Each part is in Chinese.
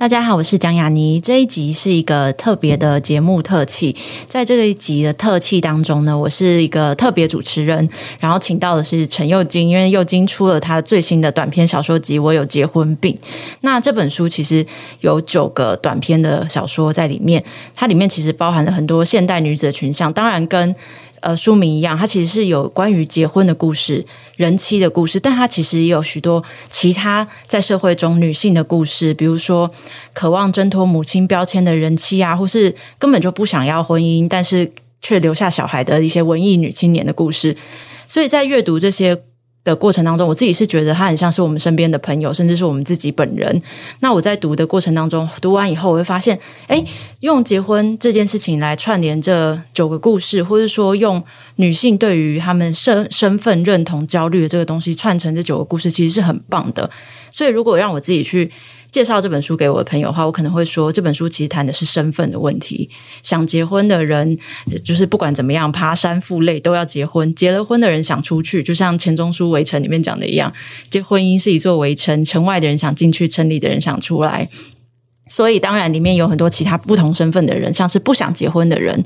大家好，我是蒋雅妮。这一集是一个特别的节目特辑，在这一集的特辑当中呢，我是一个特别主持人，然后请到的是陈佑金，因为佑金出了他最新的短篇小说集《我有结婚病》。那这本书其实有九个短篇的小说在里面，它里面其实包含了很多现代女子的群像，当然跟。呃，书名一样，它其实是有关于结婚的故事、人妻的故事，但它其实也有许多其他在社会中女性的故事，比如说渴望挣脱母亲标签的人妻啊，或是根本就不想要婚姻，但是却留下小孩的一些文艺女青年的故事。所以在阅读这些。的过程当中，我自己是觉得他很像是我们身边的朋友，甚至是我们自己本人。那我在读的过程当中，读完以后，我会发现，哎，用结婚这件事情来串联这九个故事，或者说用女性对于他们身身份认同焦虑的这个东西串成这九个故事，其实是很棒的。所以，如果让我自己去。介绍这本书给我的朋友的话，我可能会说，这本书其实谈的是身份的问题。想结婚的人，就是不管怎么样，爬山负累都要结婚；结了婚的人想出去，就像钱钟书《围城》里面讲的一样，结婚姻是一座围城，城外的人想进去，城里的人想出来。所以，当然里面有很多其他不同身份的人，像是不想结婚的人。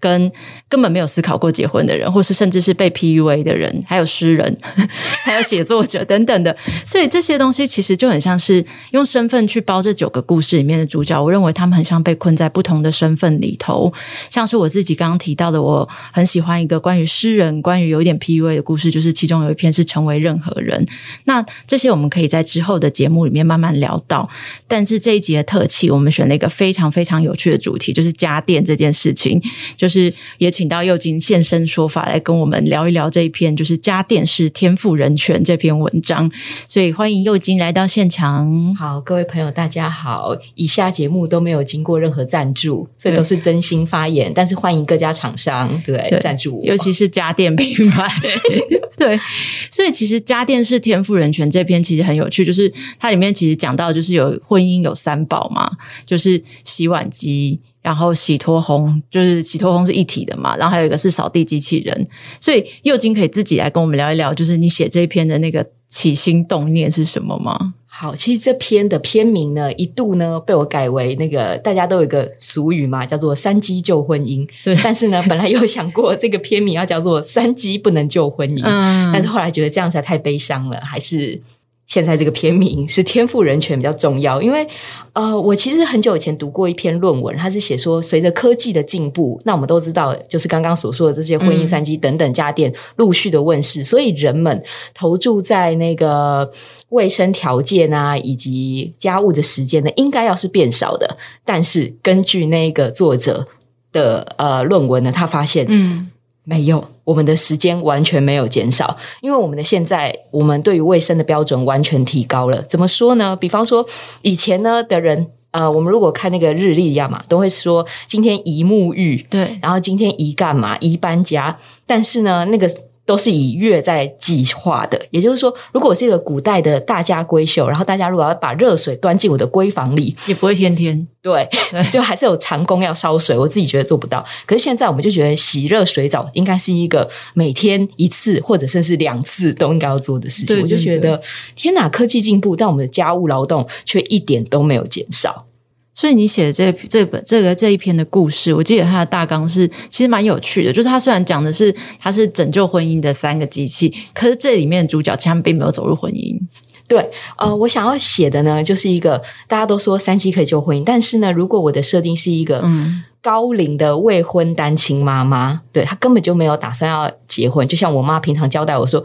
跟根本没有思考过结婚的人，或是甚至是被 PUA 的人，还有诗人，还有写作者等等的，所以这些东西其实就很像是用身份去包这九个故事里面的主角。我认为他们很像被困在不同的身份里头，像是我自己刚刚提到的，我很喜欢一个关于诗人、关于有一点 PUA 的故事，就是其中有一篇是成为任何人。那这些我们可以在之后的节目里面慢慢聊到。但是这一集的特辑，我们选了一个非常非常有趣的主题，就是家电这件事情，就。就是也请到右京现身说法来跟我们聊一聊这一篇，就是家电是天赋人权这篇文章。所以欢迎右京来到现场。好，各位朋友，大家好。以下节目都没有经过任何赞助，所以都是真心发言。但是欢迎各家厂商对赞助，尤其是家电品牌。对，所以其实家电是天赋人权这篇其实很有趣，就是它里面其实讲到就是有婚姻有三宝嘛，就是洗碗机。然后洗脱烘就是洗脱烘是一体的嘛，然后还有一个是扫地机器人，所以右金可以自己来跟我们聊一聊，就是你写这一篇的那个起心动念是什么吗？好，其实这篇的篇名呢，一度呢被我改为那个大家都有一个俗语嘛，叫做“三鸡救婚姻”。对，但是呢，本来有想过这个篇名要叫做“三鸡不能救婚姻”，嗯，但是后来觉得这样实在太悲伤了，还是。现在这个片名是天赋人权比较重要，因为呃，我其实很久以前读过一篇论文，它是写说，随着科技的进步，那我们都知道，就是刚刚所说的这些婚姻三机等等家电陆续的问世，所以人们投注在那个卫生条件啊以及家务的时间呢，应该要是变少的。但是根据那个作者的呃论文呢，他发现，嗯。没有，我们的时间完全没有减少，因为我们的现在，我们对于卫生的标准完全提高了。怎么说呢？比方说，以前呢的人，呃，我们如果看那个日历一样嘛，都会说今天宜沐浴，对，然后今天宜干嘛？宜搬家。但是呢，那个。都是以月在计划的，也就是说，如果我是一个古代的大家闺秀，然后大家如果要把热水端进我的闺房里，也不会天天对，就还是有长工要烧水，我自己觉得做不到。可是现在我们就觉得洗热水澡应该是一个每天一次或者甚至两次都应该要做的事情。我就觉得天哪，科技进步，但我们的家务劳动却一点都没有减少。所以你写的这这本这个这一篇的故事，我记得它的大纲是其实蛮有趣的。就是它虽然讲的是它是拯救婚姻的三个机器，可是这里面的主角其实并没有走入婚姻。对，呃，我想要写的呢，就是一个大家都说三七可以救婚姻，但是呢，如果我的设定是一个嗯高龄的未婚单亲妈妈，对她根本就没有打算要结婚，就像我妈平常交代我说。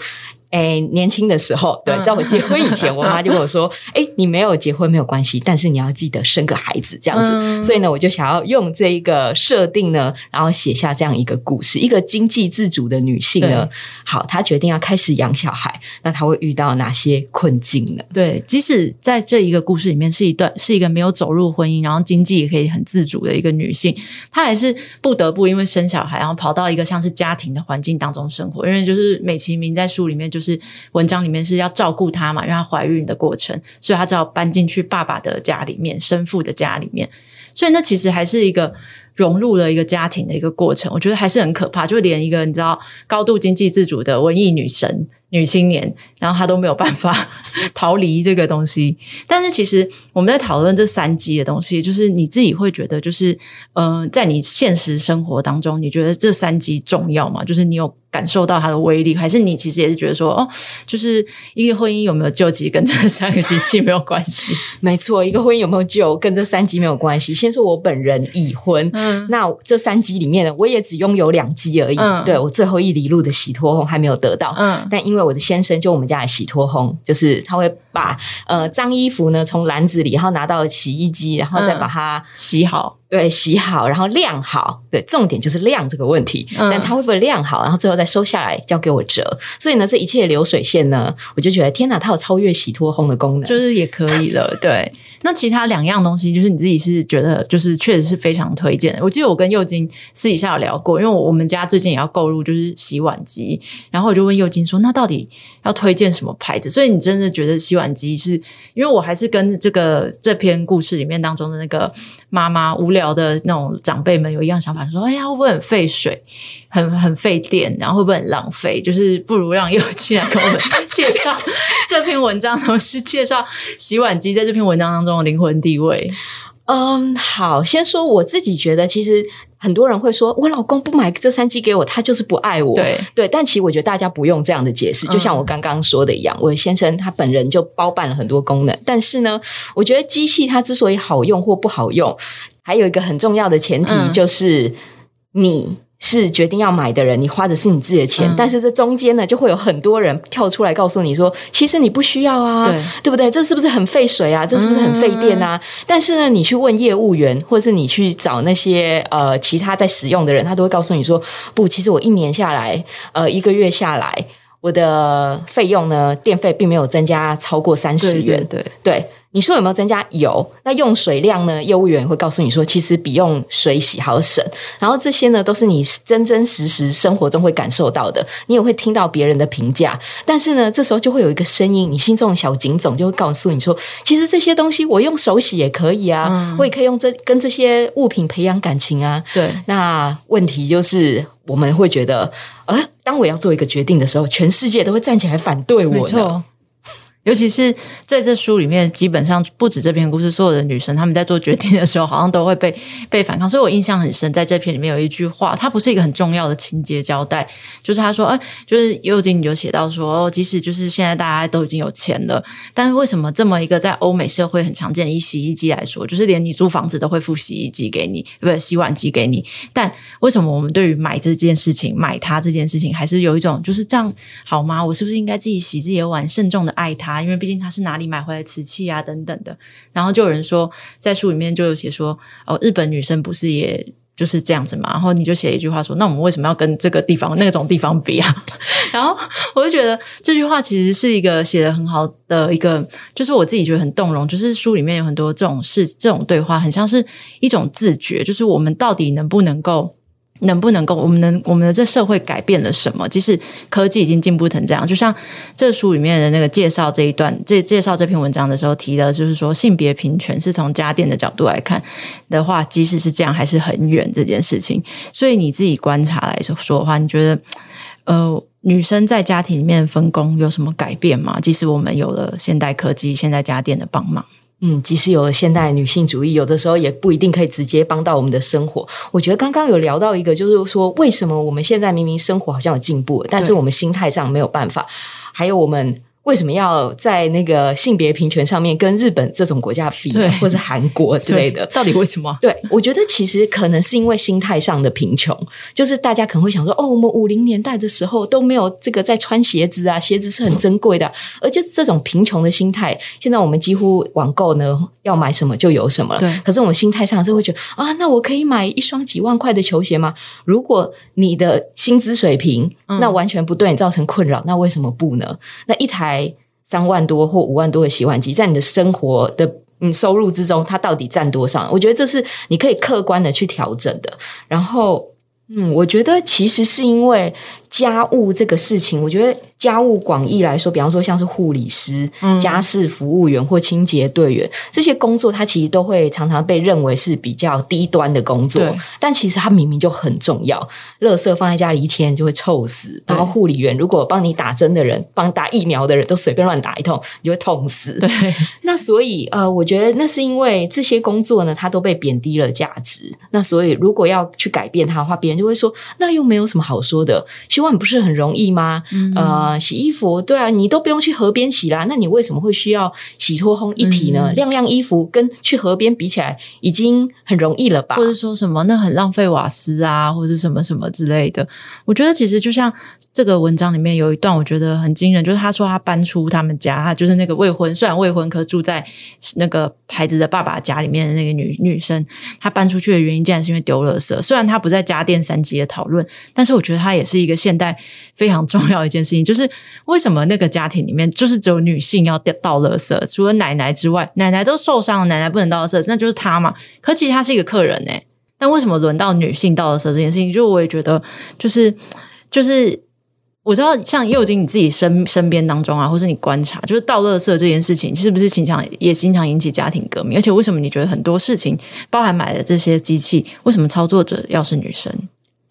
哎，年轻的时候，对，在我结婚以前，我妈就跟我说：“哎，你没有结婚没有关系，但是你要记得生个孩子，这样子。”所以呢，我就想要用这一个设定呢，然后写下这样一个故事：一个经济自主的女性呢，好，她决定要开始养小孩，那她会遇到哪些困境呢？对，即使在这一个故事里面是一段是一个没有走入婚姻，然后经济也可以很自主的一个女性，她还是不得不因为生小孩，然后跑到一个像是家庭的环境当中生活。因为就是美其名在书里面就。是是文章里面是要照顾她嘛，让她怀孕的过程，所以她只好搬进去爸爸的家里面，生父的家里面。所以那其实还是一个融入了一个家庭的一个过程。我觉得还是很可怕，就连一个你知道高度经济自主的文艺女神。女青年，然后她都没有办法 逃离这个东西。但是其实我们在讨论这三基的东西，就是你自己会觉得，就是呃，在你现实生活当中，你觉得这三基重要吗？就是你有。感受到它的威力，还是你其实也是觉得说，哦，就是一个婚姻有没有救，其实跟这三个机器没有关系。没错，一个婚姻有没有救，跟这三基没有关系。先说我本人已婚，嗯，那这三基里面呢，我也只拥有两基而已。嗯，对我最后一里路的洗脱红还没有得到。嗯，但因为我的先生就我们家的洗脱烘，就是他会把呃脏衣服呢从篮子里，然后拿到洗衣机，然后再把它洗好。对，洗好，然后晾好。对，重点就是晾这个问题。但它会不会晾好，然后最后再收下来交给我折？所以呢，这一切流水线呢，我就觉得天哪，它有超越洗脱烘的功能，就是也可以了。对。那其他两样东西，就是你自己是觉得，就是确实是非常推荐的。我记得我跟佑金私底下有聊过，因为我们家最近也要购入就是洗碗机，然后我就问佑金说：“那到底要推荐什么牌子？”所以你真的觉得洗碗机是？因为我还是跟这个这篇故事里面当中的那个妈妈无聊的那种长辈们有一样想法，说：“哎呀，会不会很费水？”很很费电，然后会不会很浪费？就是不如让佑金来跟我们介绍这篇文章，同时介绍洗碗机在这篇文章当中的灵魂地位。嗯，好，先说我自己觉得，其实很多人会说，我老公不买这三机给我，他就是不爱我。对对，但其实我觉得大家不用这样的解释，就像我刚刚说的一样，我先生他本人就包办了很多功能。但是呢，我觉得机器它之所以好用或不好用，还有一个很重要的前提就是你。是决定要买的人，你花的是你自己的钱，但是这中间呢，就会有很多人跳出来告诉你说，其实你不需要啊，对不对？这是不是很费水啊？这是不是很费电啊？但是呢，你去问业务员，或者是你去找那些呃其他在使用的人，他都会告诉你说，不，其实我一年下来，呃，一个月下来，我的费用呢，电费并没有增加超过三十元，对对。你说有没有增加？有。那用水量呢？业务员会告诉你说，其实比用水洗好省。然后这些呢，都是你真真实实生活中会感受到的。你也会听到别人的评价。但是呢，这时候就会有一个声音，你心中的小警总就会告诉你说，其实这些东西我用手洗也可以啊，我也可以用这跟这些物品培养感情啊。对。那问题就是我们会觉得，呃，当我要做一个决定的时候，全世界都会站起来反对我。没错。尤其是在这书里面，基本上不止这篇故事，所有的女生她们在做决定的时候，好像都会被被反抗。所以我印象很深，在这篇里面有一句话，它不是一个很重要的情节交代，就是他说：“哎，就是尤金你就写到说，即使就是现在大家都已经有钱了，但是为什么这么一个在欧美社会很常见以洗衣机来说，就是连你租房子都会付洗衣机给你，不是洗碗机给你？但为什么我们对于买这件事情，买它这件事情，还是有一种就是这样好吗？我是不是应该自己洗自己的碗，慎重的爱它？”因为毕竟他是哪里买回来瓷器啊，等等的。然后就有人说，在书里面就有写说，哦，日本女生不是也就是这样子嘛？然后你就写一句话说，那我们为什么要跟这个地方那种地方比啊？然后我就觉得这句话其实是一个写的很好的一个，就是我自己觉得很动容。就是书里面有很多这种事，这种对话，很像是一种自觉，就是我们到底能不能够。能不能够，我们能，我们的这社会改变了什么？即使科技已经进步成这样，就像这书里面的那个介绍这一段，这介绍这篇文章的时候提的，就是说性别平权是从家电的角度来看的话，即使是这样，还是很远这件事情。所以你自己观察来说的话，你觉得，呃，女生在家庭里面分工有什么改变吗？即使我们有了现代科技、现代家电的帮忙。嗯，即使有了现代女性主义，有的时候也不一定可以直接帮到我们的生活。我觉得刚刚有聊到一个，就是说为什么我们现在明明生活好像有进步，但是我们心态上没有办法。还有我们。为什么要在那个性别平权上面跟日本这种国家比，或是韩国之类的？到底为什么？对我觉得其实可能是因为心态上的贫穷，就是大家可能会想说：哦，我们五零年代的时候都没有这个在穿鞋子啊，鞋子是很珍贵的，而且这种贫穷的心态，现在我们几乎网购呢要买什么就有什么了。对，可是我们心态上是会觉得啊，那我可以买一双几万块的球鞋吗？如果你的薪资水平那完全不对你造成困扰，那为什么不呢？那一台。三万多或五万多的洗碗机，在你的生活的嗯收入之中，它到底占多少？我觉得这是你可以客观的去调整的。然后，嗯，我觉得其实是因为家务这个事情，我觉得。家务广义来说，比方说像是护理师、家事服务员或清洁队员这些工作，它其实都会常常被认为是比较低端的工作。但其实它明明就很重要。垃圾放在家里一天就会臭死，然后护理员如果帮你打针的人、帮打疫苗的人都随便乱打一通，你就会痛死。对，那所以呃，我觉得那是因为这些工作呢，它都被贬低了价值。那所以如果要去改变它的话，别人就会说，那又没有什么好说的，洗碗不是很容易吗？呃。洗衣服，对啊，你都不用去河边洗啦，那你为什么会需要洗脱烘一体呢？晾晾衣服跟去河边比起来，已经很容易了吧？或者说什么那很浪费瓦斯啊，或者什么什么之类的？我觉得其实就像这个文章里面有一段，我觉得很惊人，就是他说他搬出他们家，他就是那个未婚，虽然未婚，可住在那个孩子的爸爸家里面的那个女女生，她搬出去的原因竟然是因为丢垃圾。虽然她不在家电三级的讨论，但是我觉得她也是一个现代非常重要一件事情，就是。为什么那个家庭里面就是只有女性要倒垃圾？除了奶奶之外，奶奶都受伤了，奶奶不能倒垃圾，那就是她嘛。可其实她是一个客人呢。但为什么轮到女性倒垃圾这件事情？就我也觉得，就是就是我知道，像幼金你自己身身边当中啊，或是你观察，就是倒垃圾这件事情，是不是经常也经常引起家庭革命？而且为什么你觉得很多事情，包含买的这些机器，为什么操作者要是女生？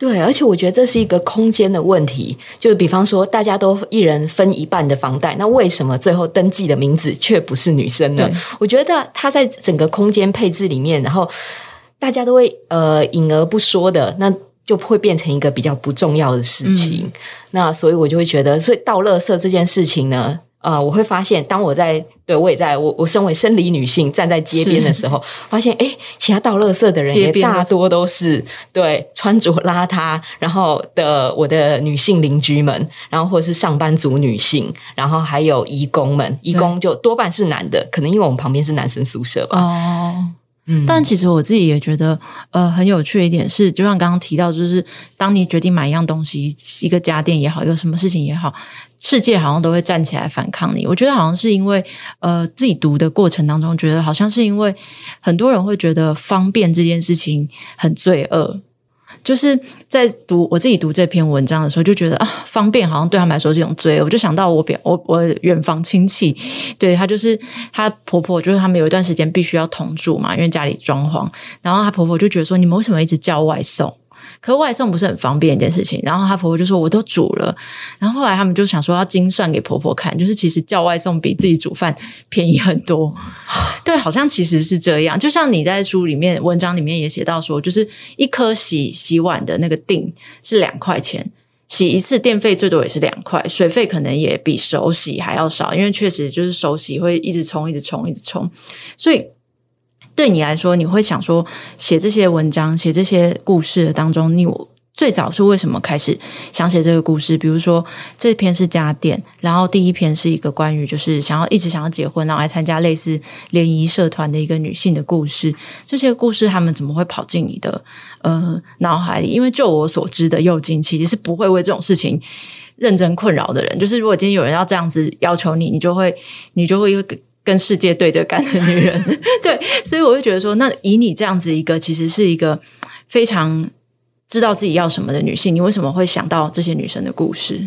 对，而且我觉得这是一个空间的问题。就是比方说，大家都一人分一半的房贷，那为什么最后登记的名字却不是女生呢？我觉得她在整个空间配置里面，然后大家都会呃隐而不说的，那就会变成一个比较不重要的事情。那所以我就会觉得，所以倒垃圾这件事情呢。呃，我会发现，当我在对我也在我我身为生理女性站在街边的时候，发现哎，其他倒垃圾的人也大多都是对穿着邋遢，然后的我的女性邻居们，然后或者是上班族女性，然后还有义工们，义工就多半是男的，可能因为我们旁边是男生宿舍吧。哦。但其实我自己也觉得，呃，很有趣的一点是，就像刚刚提到，就是当你决定买一样东西，一个家电也好，一个什么事情也好，世界好像都会站起来反抗你。我觉得好像是因为，呃，自己读的过程当中，觉得好像是因为很多人会觉得方便这件事情很罪恶。就是在读我自己读这篇文章的时候，就觉得啊，方便好像对他们来说是一种罪。我就想到我表我我远房亲戚，对她就是她婆婆，就是他们有一段时间必须要同住嘛，因为家里装潢，然后她婆婆就觉得说，你们为什么一直叫外送？可外送不是很方便一件事情，然后她婆婆就说我都煮了，然后后来他们就想说要精算给婆婆看，就是其实叫外送比自己煮饭便宜很多。对，好像其实是这样。就像你在书里面文章里面也写到说，就是一颗洗洗碗的那个锭是两块钱，洗一次电费最多也是两块，水费可能也比手洗还要少，因为确实就是手洗会一直冲、一直冲、一直冲，所以。对你来说，你会想说写这些文章、写这些故事当中，你最早是为什么开始想写这个故事？比如说这篇是家电，然后第一篇是一个关于就是想要一直想要结婚，然后来参加类似联谊社团的一个女性的故事。这些故事他们怎么会跑进你的呃脑海里？因为就我所知的，幼金其实是不会为这种事情认真困扰的人。就是如果今天有人要这样子要求你，你就会你就会跟世界对着干的女人，对，所以我会觉得说，那以你这样子一个，其实是一个非常知道自己要什么的女性，你为什么会想到这些女生的故事？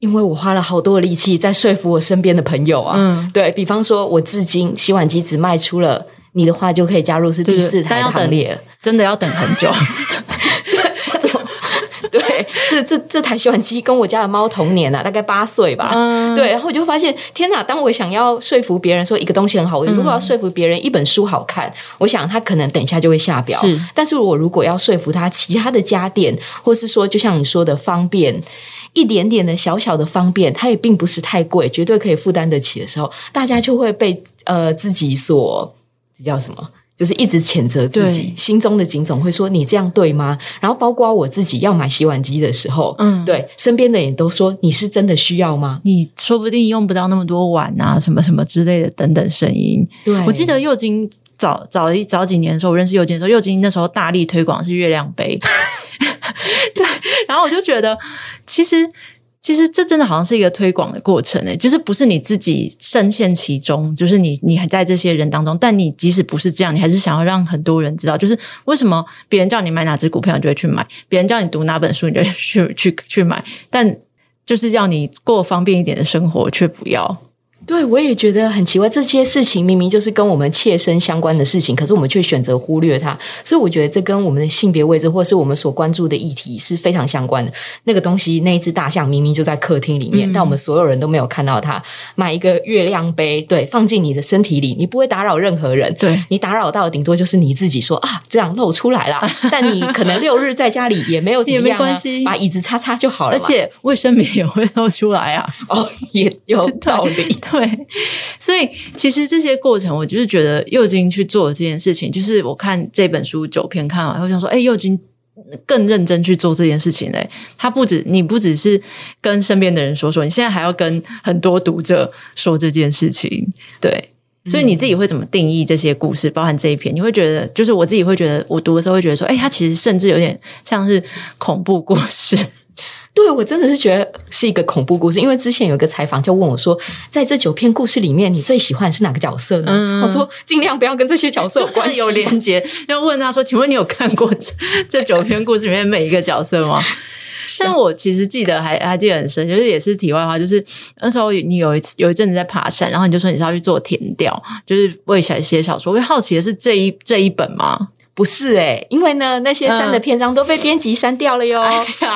因为我花了好多的力气在说服我身边的朋友啊，嗯，对比方说，我至今洗碗机只卖出了你的话就可以加入是第四台行列，真的要等很久。对，这这这台洗碗机跟我家的猫同年啊，大概八岁吧。对，然后我就发现，天哪！当我想要说服别人说一个东西很好，我如果要说服别人一本书好看，我想他可能等一下就会下标。是，但是我如果要说服他其他的家电，或是说就像你说的方便，一点点的小小的方便，它也并不是太贵，绝对可以负担得起的时候，大家就会被呃自己所这叫什么？就是一直谴责自己，心中的警总会说：“你这样对吗？”然后包括我自己要买洗碗机的时候，嗯，对，身边的人都说：“你是真的需要吗？你说不定用不到那么多碗啊，什么什么之类的等等声音。”对，我记得幼金早早一早几年的时候，我认识幼金的时候，幼金那时候大力推广是月亮杯，对，然后我就觉得其实。其实这真的好像是一个推广的过程诶，就是不是你自己深陷其中，就是你你还在这些人当中，但你即使不是这样，你还是想要让很多人知道，就是为什么别人叫你买哪只股票，你就会去买；别人叫你读哪本书，你就去去去买。但就是要你过方便一点的生活，却不要。对，我也觉得很奇怪，这些事情明明就是跟我们切身相关的事情，可是我们却选择忽略它。所以我觉得这跟我们的性别位置，或是我们所关注的议题是非常相关的。那个东西，那一只大象明明就在客厅里面，但我们所有人都没有看到它。买一个月亮杯，对，放进你的身体里，你不会打扰任何人。对你打扰到的顶多就是你自己，说啊，这样露出来了。但你可能六日在家里也没有也没关系，把椅子擦擦就好了。而且卫生棉也会露出来啊。哦，也有 道理。对，所以其实这些过程，我就是觉得佑金去做这件事情，就是我看这本书九篇看完，我想说，哎，佑金更认真去做这件事情嘞。他不止，你不只是跟身边的人说说，你现在还要跟很多读者说这件事情。对，所以你自己会怎么定义这些故事？包含这一篇，你会觉得，就是我自己会觉得，我读的时候会觉得说，哎，他其实甚至有点像是恐怖故事。对，我真的是觉得是一个恐怖故事，因为之前有一个采访就问我说，在这九篇故事里面，你最喜欢是哪个角色呢？我说尽量不要跟这些角色有关有连接。要问他说，请问你有看过这这九篇故事里面每一个角色吗？但我其实记得还还记得很深，就是也是题外话，就是那时候你有一次有一阵子在爬山，然后你就说你是要去做填调，就是为写写小说。我好奇的是这一这一本吗？不是哎，因为呢，那些删的篇章都被编辑删掉了哟。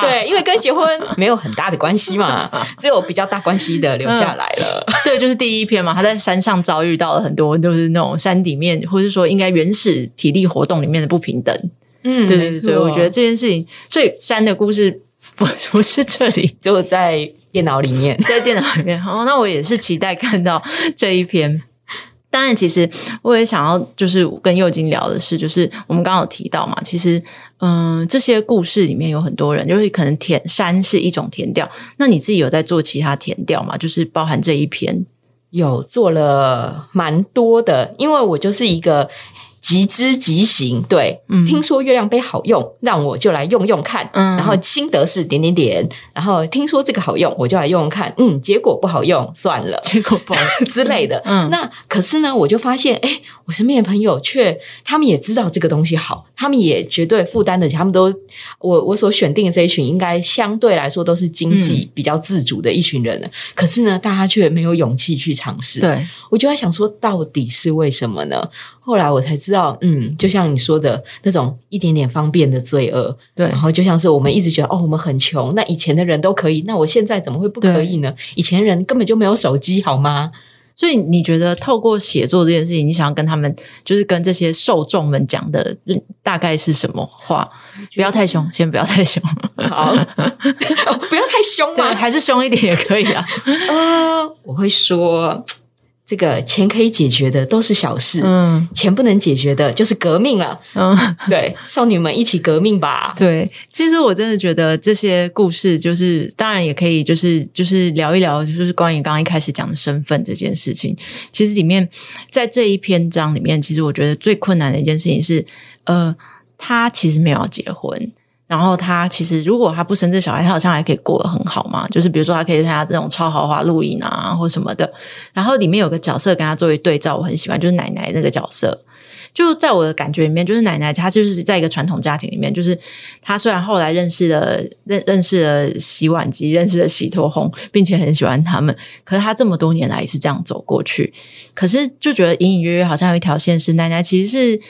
对，因为跟结婚没有很大的关系嘛，只有比较大关系的留下来了。对，就是第一篇嘛，他在山上遭遇到了很多，就是那种山里面，或是说应该原始体力活动里面的不平等。嗯，对对对，我觉得这件事情所以山的故事不不是这里，就在电脑里面，在电脑里面。哦，那我也是期待看到这一篇。当然，其实我也想要，就是跟幼金聊的是，就是我们刚刚有提到嘛，其实，嗯，这些故事里面有很多人，就是可能填山是一种填调，那你自己有在做其他填调吗？就是包含这一篇，有做了蛮多的，因为我就是一个。即知即行，对，听说月亮杯好用，让我就来用用看。然后心得是点点点，然后听说这个好用，我就来用用看。嗯，结果不好用，算了，结果不好 之类的。嗯，那可是呢，我就发现，哎，我身边的朋友却他们也知道这个东西好，他们也绝对负担得起。他们都我我所选定的这一群，应该相对来说都是经济比较自主的一群人了。可是呢，大家却没有勇气去尝试。对我就在想说，到底是为什么呢？后来我才知道，嗯，就像你说的那种一点点方便的罪恶，对。然后就像是我们一直觉得，哦，我们很穷，那以前的人都可以，那我现在怎么会不可以呢？以前人根本就没有手机，好吗？所以你觉得透过写作这件事情，你想要跟他们，就是跟这些受众们讲的大概是什么话？不要太凶，先不要太凶，好，不要太凶嘛？还是凶一点也可以啊。呃，我会说。这个钱可以解决的都是小事，嗯，钱不能解决的就是革命了，嗯，对，少女们一起革命吧。对，其实我真的觉得这些故事，就是当然也可以，就是就是聊一聊，就是关于刚刚一开始讲的身份这件事情。其实里面在这一篇章里面，其实我觉得最困难的一件事情是，呃，他其实没有要结婚。然后他其实，如果他不生这小孩，他好像还可以过得很好嘛。就是比如说，他可以参加这种超豪华露营啊，或什么的。然后里面有个角色跟他作为对照，我很喜欢，就是奶奶那个角色。就在我的感觉里面，就是奶奶她就是在一个传统家庭里面，就是她虽然后来认识了认认识了洗碗机，认识了洗脱烘，并且很喜欢他们，可是她这么多年来也是这样走过去。可是就觉得隐隐约约好像有一条线是奶奶其实是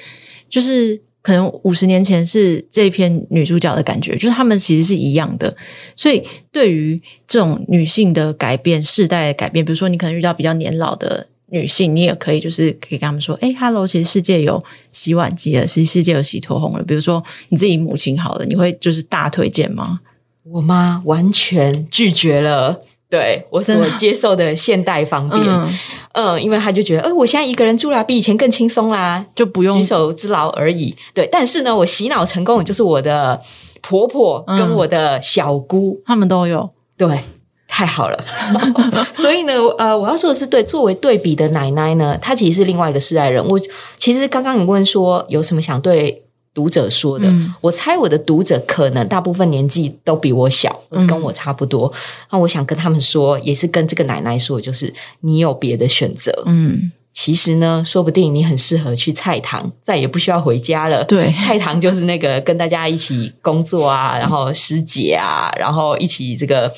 就是。可能五十年前是这篇女主角的感觉，就是他们其实是一样的。所以对于这种女性的改变、世代的改变，比如说你可能遇到比较年老的女性，你也可以就是可以跟他们说：“哎，Hello，其实世界有洗碗机了，其实世界有洗脱烘了。”比如说你自己母亲好了，你会就是大推荐吗？我妈完全拒绝了。对我所接受的现代方便，嗯，因为他就觉得，哎，我现在一个人住啦，比以前更轻松啦，就不用举手之劳而已。对，但是呢，我洗脑成功的就是我的婆婆跟我的小姑，他们都有。对，太好了。所以呢，呃，我要说的是，对，作为对比的奶奶呢，她其实是另外一个世代人。我其实刚刚你问说有什么想对。读者说的，我猜我的读者可能大部分年纪都比我小，跟我差不多。那我想跟他们说，也是跟这个奶奶说，就是你有别的选择。嗯，其实呢，说不定你很适合去菜堂，再也不需要回家了。对，菜堂就是那个跟大家一起工作啊，然后师姐啊，然后一起这个。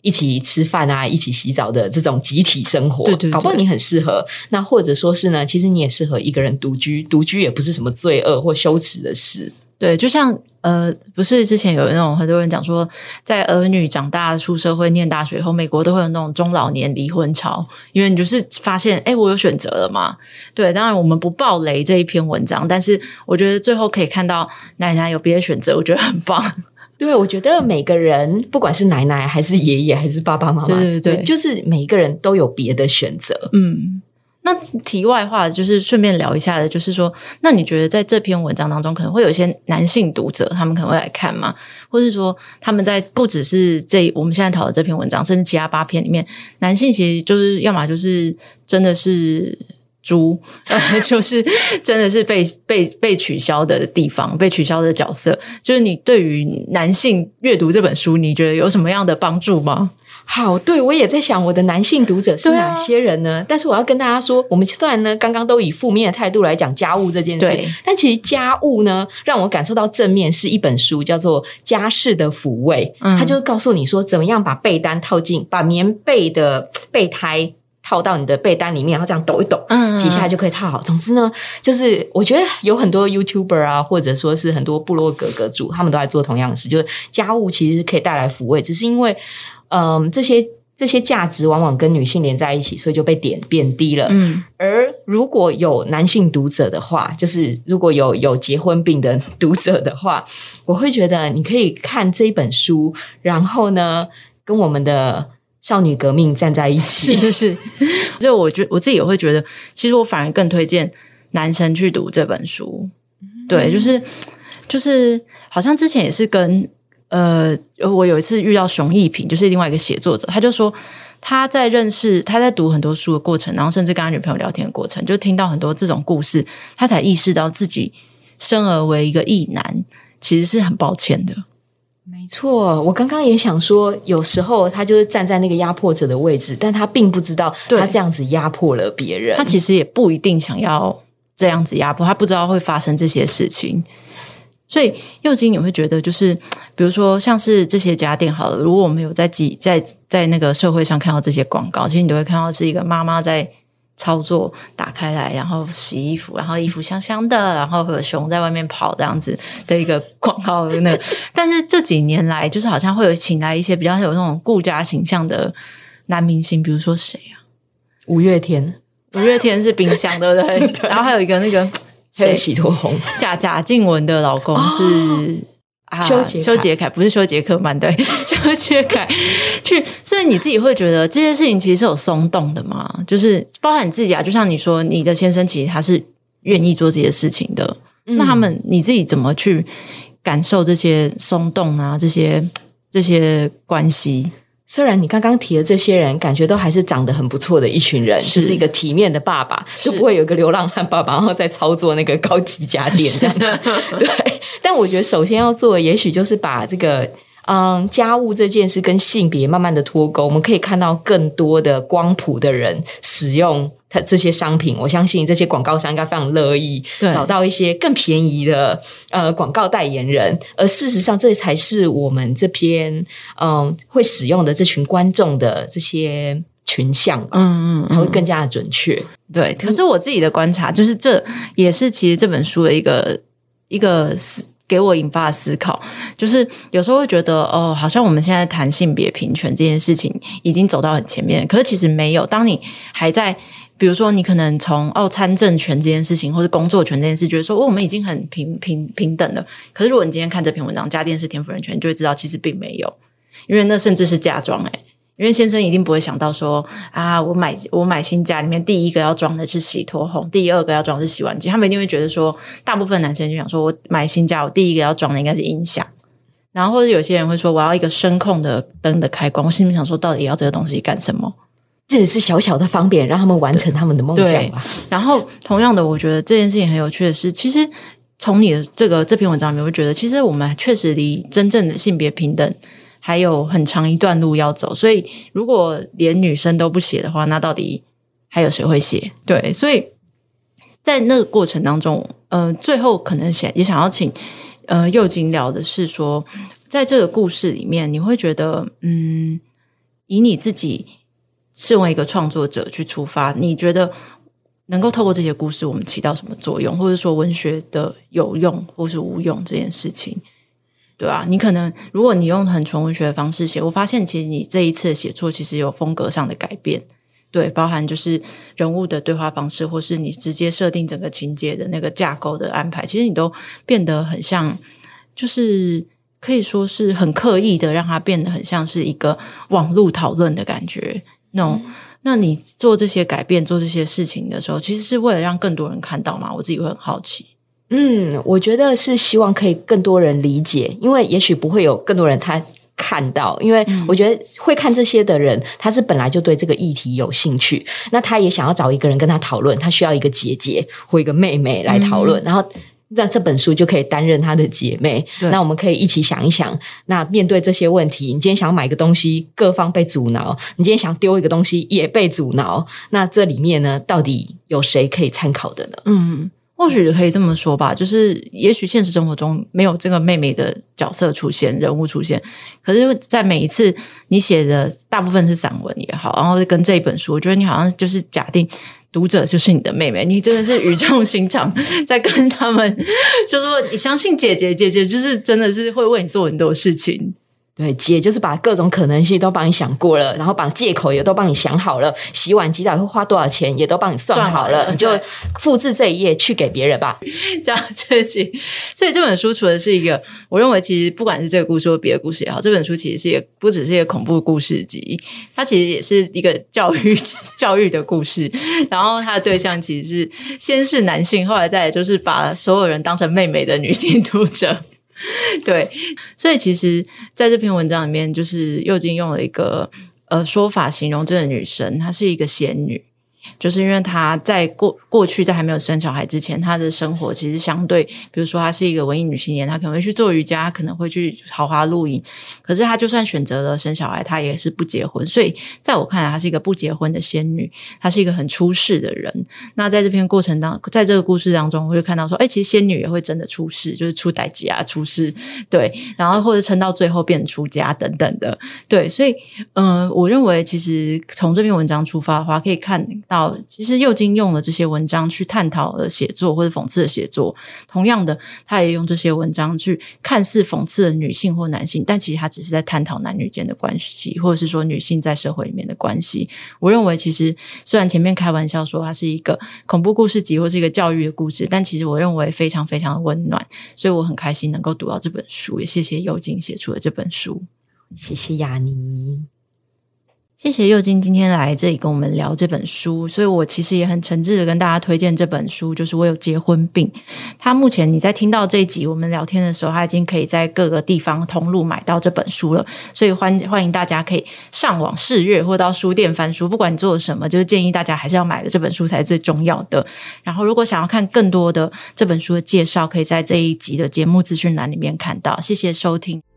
一起吃饭啊，一起洗澡的这种集体生活，对对，搞不好你很适合。那或者说是呢，其实你也适合一个人独居，独居也不是什么罪恶或羞耻的事。对，就像呃，不是之前有那种很多人讲说，在儿女长大出社会、念大学以后，美国都会有那种中老年离婚潮，因为你就是发现，哎，我有选择了嘛。对，当然我们不爆雷这一篇文章，但是我觉得最后可以看到奶奶有别的选择，我觉得很棒。对，我觉得每个人，不管是奶奶还是爷爷还是爸爸妈妈，对对对，就是每一个人都有别的选择。嗯，那题外话就是顺便聊一下的，就是说，那你觉得在这篇文章当中，可能会有一些男性读者，他们可能会来看吗？或者说，他们在不只是这我们现在讨论这篇文章，甚至其他八篇里面，男性其实就是要么就是真的是。猪，就是真的是被被被取消的地方，被取消的角色。就是你对于男性阅读这本书，你觉得有什么样的帮助吗？好，对我也在想，我的男性读者是哪些人呢？但是我要跟大家说，我们虽然呢刚刚都以负面的态度来讲家务这件事，但其实家务呢让我感受到正面，是一本书叫做《家事的抚慰》，它就告诉你说，怎么样把被单套进，把棉被的备胎。套到你的被单里面，然后这样抖一抖，嗯，几下来就可以套好。总之呢，就是我觉得有很多 YouTuber 啊，或者说是很多部落格格主，他们都在做同样的事，就是家务其实可以带来抚慰，只是因为嗯，这些这些价值往往跟女性连在一起，所以就被贬贬低了。嗯，而如果有男性读者的话，就是如果有有结婚病的读者的话，我会觉得你可以看这一本书，然后呢，跟我们的。少女革命站在一起，是是 所以我觉我自己也会觉得，其实我反而更推荐男生去读这本书。对，就是就是，好像之前也是跟呃，我有一次遇到熊一平，就是另外一个写作者，他就说他在认识他在读很多书的过程，然后甚至跟他女朋友聊天的过程，就听到很多这种故事，他才意识到自己生而为一个异男，其实是很抱歉的。没错，我刚刚也想说，有时候他就是站在那个压迫者的位置，但他并不知道他这样子压迫了别人。他其实也不一定想要这样子压迫，他不知道会发生这些事情。所以，幼金你会觉得，就是比如说，像是这些家电好了，如果我们有在几在在那个社会上看到这些广告，其实你都会看到是一个妈妈在。操作打开来，然后洗衣服，然后衣服香香的，然后和熊在外面跑这样子的一个广告。那个，但是这几年来，就是好像会有请来一些比较有那种顾家形象的男明星，比如说谁啊？五月天，五月天是冰箱，对不对？然后还有一个那个谁，洗脱红，贾贾静雯的老公是。修杰修杰楷不是修杰克曼对，修杰楷去，所以你自己会觉得这件事情其实是有松动的嘛？就是包含你自己啊，就像你说，你的先生其实他是愿意做这些事情的，那他们你自己怎么去感受这些松动啊？这些这些关系？虽然你刚刚提的这些人，感觉都还是长得很不错的一群人，就是一个体面的爸爸，就不会有一个流浪汉爸爸，然后再操作那个高级家电这样子。对，但我觉得首先要做的，也许就是把这个。嗯，家务这件事跟性别慢慢的脱钩，我们可以看到更多的光谱的人使用它这些商品。我相信这些广告商应该非常乐意找到一些更便宜的呃广告代言人，而事实上这才是我们这篇嗯会使用的这群观众的这些群像，嗯嗯，它会更加的准确。对，可是我自己的观察就是，这也是其实这本书的一个一个思。给我引发思考，就是有时候会觉得，哦，好像我们现在谈性别平权这件事情已经走到很前面，可是其实没有。当你还在，比如说你可能从哦参政权这件事情，或者工作权这件事，觉得说，哦，我们已经很平平平等了。可是如果你今天看这篇文章，家电是天赋人权，就会知道其实并没有，因为那甚至是嫁妆，诶因为先生一定不会想到说啊，我买我买新家里面第一个要装的是洗脱烘，第二个要装的是洗碗机。他们一定会觉得说，大部分男生就想说，我买新家我第一个要装的应该是音响，然后或者有些人会说，我要一个声控的灯的开关。我心里想说，到底要这个东西干什么？这也是小小的方便，让他们完成他们的梦想吧。然后同样的，我觉得这件事情很有趣的是，其实从你的这个这篇文章里面，我觉得其实我们确实离真正的性别平等。还有很长一段路要走，所以如果连女生都不写的话，那到底还有谁会写？对，所以在那个过程当中，呃，最后可能想也想要请呃右金聊的是说，在这个故事里面，你会觉得，嗯，以你自己身为一个创作者去出发，你觉得能够透过这些故事，我们起到什么作用，或者说文学的有用或是无用这件事情？对啊，你可能如果你用很纯文学的方式写，我发现其实你这一次写作其实有风格上的改变，对，包含就是人物的对话方式，或是你直接设定整个情节的那个架构的安排，其实你都变得很像，就是可以说是很刻意的让它变得很像是一个网络讨论的感觉。那种，那你做这些改变、做这些事情的时候，其实是为了让更多人看到吗？我自己会很好奇。嗯，我觉得是希望可以更多人理解，因为也许不会有更多人他看到，因为我觉得会看这些的人，他是本来就对这个议题有兴趣，那他也想要找一个人跟他讨论，他需要一个姐姐或一个妹妹来讨论，然后那这本书就可以担任她的姐妹，那我们可以一起想一想，那面对这些问题，你今天想买个东西，各方被阻挠；你今天想丢一个东西，也被阻挠，那这里面呢，到底有谁可以参考的呢？嗯。或许可以这么说吧，就是也许现实生活中没有这个妹妹的角色出现、人物出现，可是，在每一次你写的大部分是散文也好，然后跟这一本书，我觉得你好像就是假定读者就是你的妹妹，你真的是语重心长在跟他们，就是说你相信姐姐，姐姐就是真的是会为你做很多事情。对，姐就是把各种可能性都帮你想过了，然后把借口也都帮你想好了，洗碗机到底会花多少钱也都帮你算好了，你就复制这一页去给别人吧，这样就行。所以这本书除了是一个，我认为其实不管是这个故事或别的故事也好，这本书其实是一个不只是一个恐怖故事集，它其实也是一个教育 教育的故事。然后它的对象其实是先是男性，后来再就是把所有人当成妹妹的女性读者。对，所以其实在这篇文章里面，就是又金用了一个呃说法形容这个女生，她是一个仙女。就是因为她在过过去在还没有生小孩之前，她的生活其实相对，比如说她是一个文艺女青年，她可能会去做瑜伽，可能会去豪华露营。可是她就算选择了生小孩，她也是不结婚。所以在我看来，她是一个不结婚的仙女，她是一个很出世的人。那在这篇过程当，在这个故事当中，我会看到说，哎，其实仙女也会真的出世，就是出代吉啊，出世对，然后或者撑到最后变出家等等的，对。所以，嗯，我认为其实从这篇文章出发的话，可以看到。其实右京用了这些文章去探讨了写作或者讽刺的写作，同样的，他也用这些文章去看似讽刺的女性或男性，但其实他只是在探讨男女间的关系，或者是说女性在社会里面的关系。我认为，其实虽然前面开玩笑说它是一个恐怖故事集或是一个教育的故事，但其实我认为非常非常的温暖，所以我很开心能够读到这本书，也谢谢右京写出了这本书，谢谢雅尼。谢谢佑金今天来这里跟我们聊这本书，所以我其实也很诚挚的跟大家推荐这本书，就是我有结婚病。他目前你在听到这一集我们聊天的时候，他已经可以在各个地方通路买到这本书了，所以欢欢迎大家可以上网试阅或到书店翻书，不管你做什么，就是建议大家还是要买的这本书才是最重要的。然后如果想要看更多的这本书的介绍，可以在这一集的节目资讯栏里面看到。谢谢收听。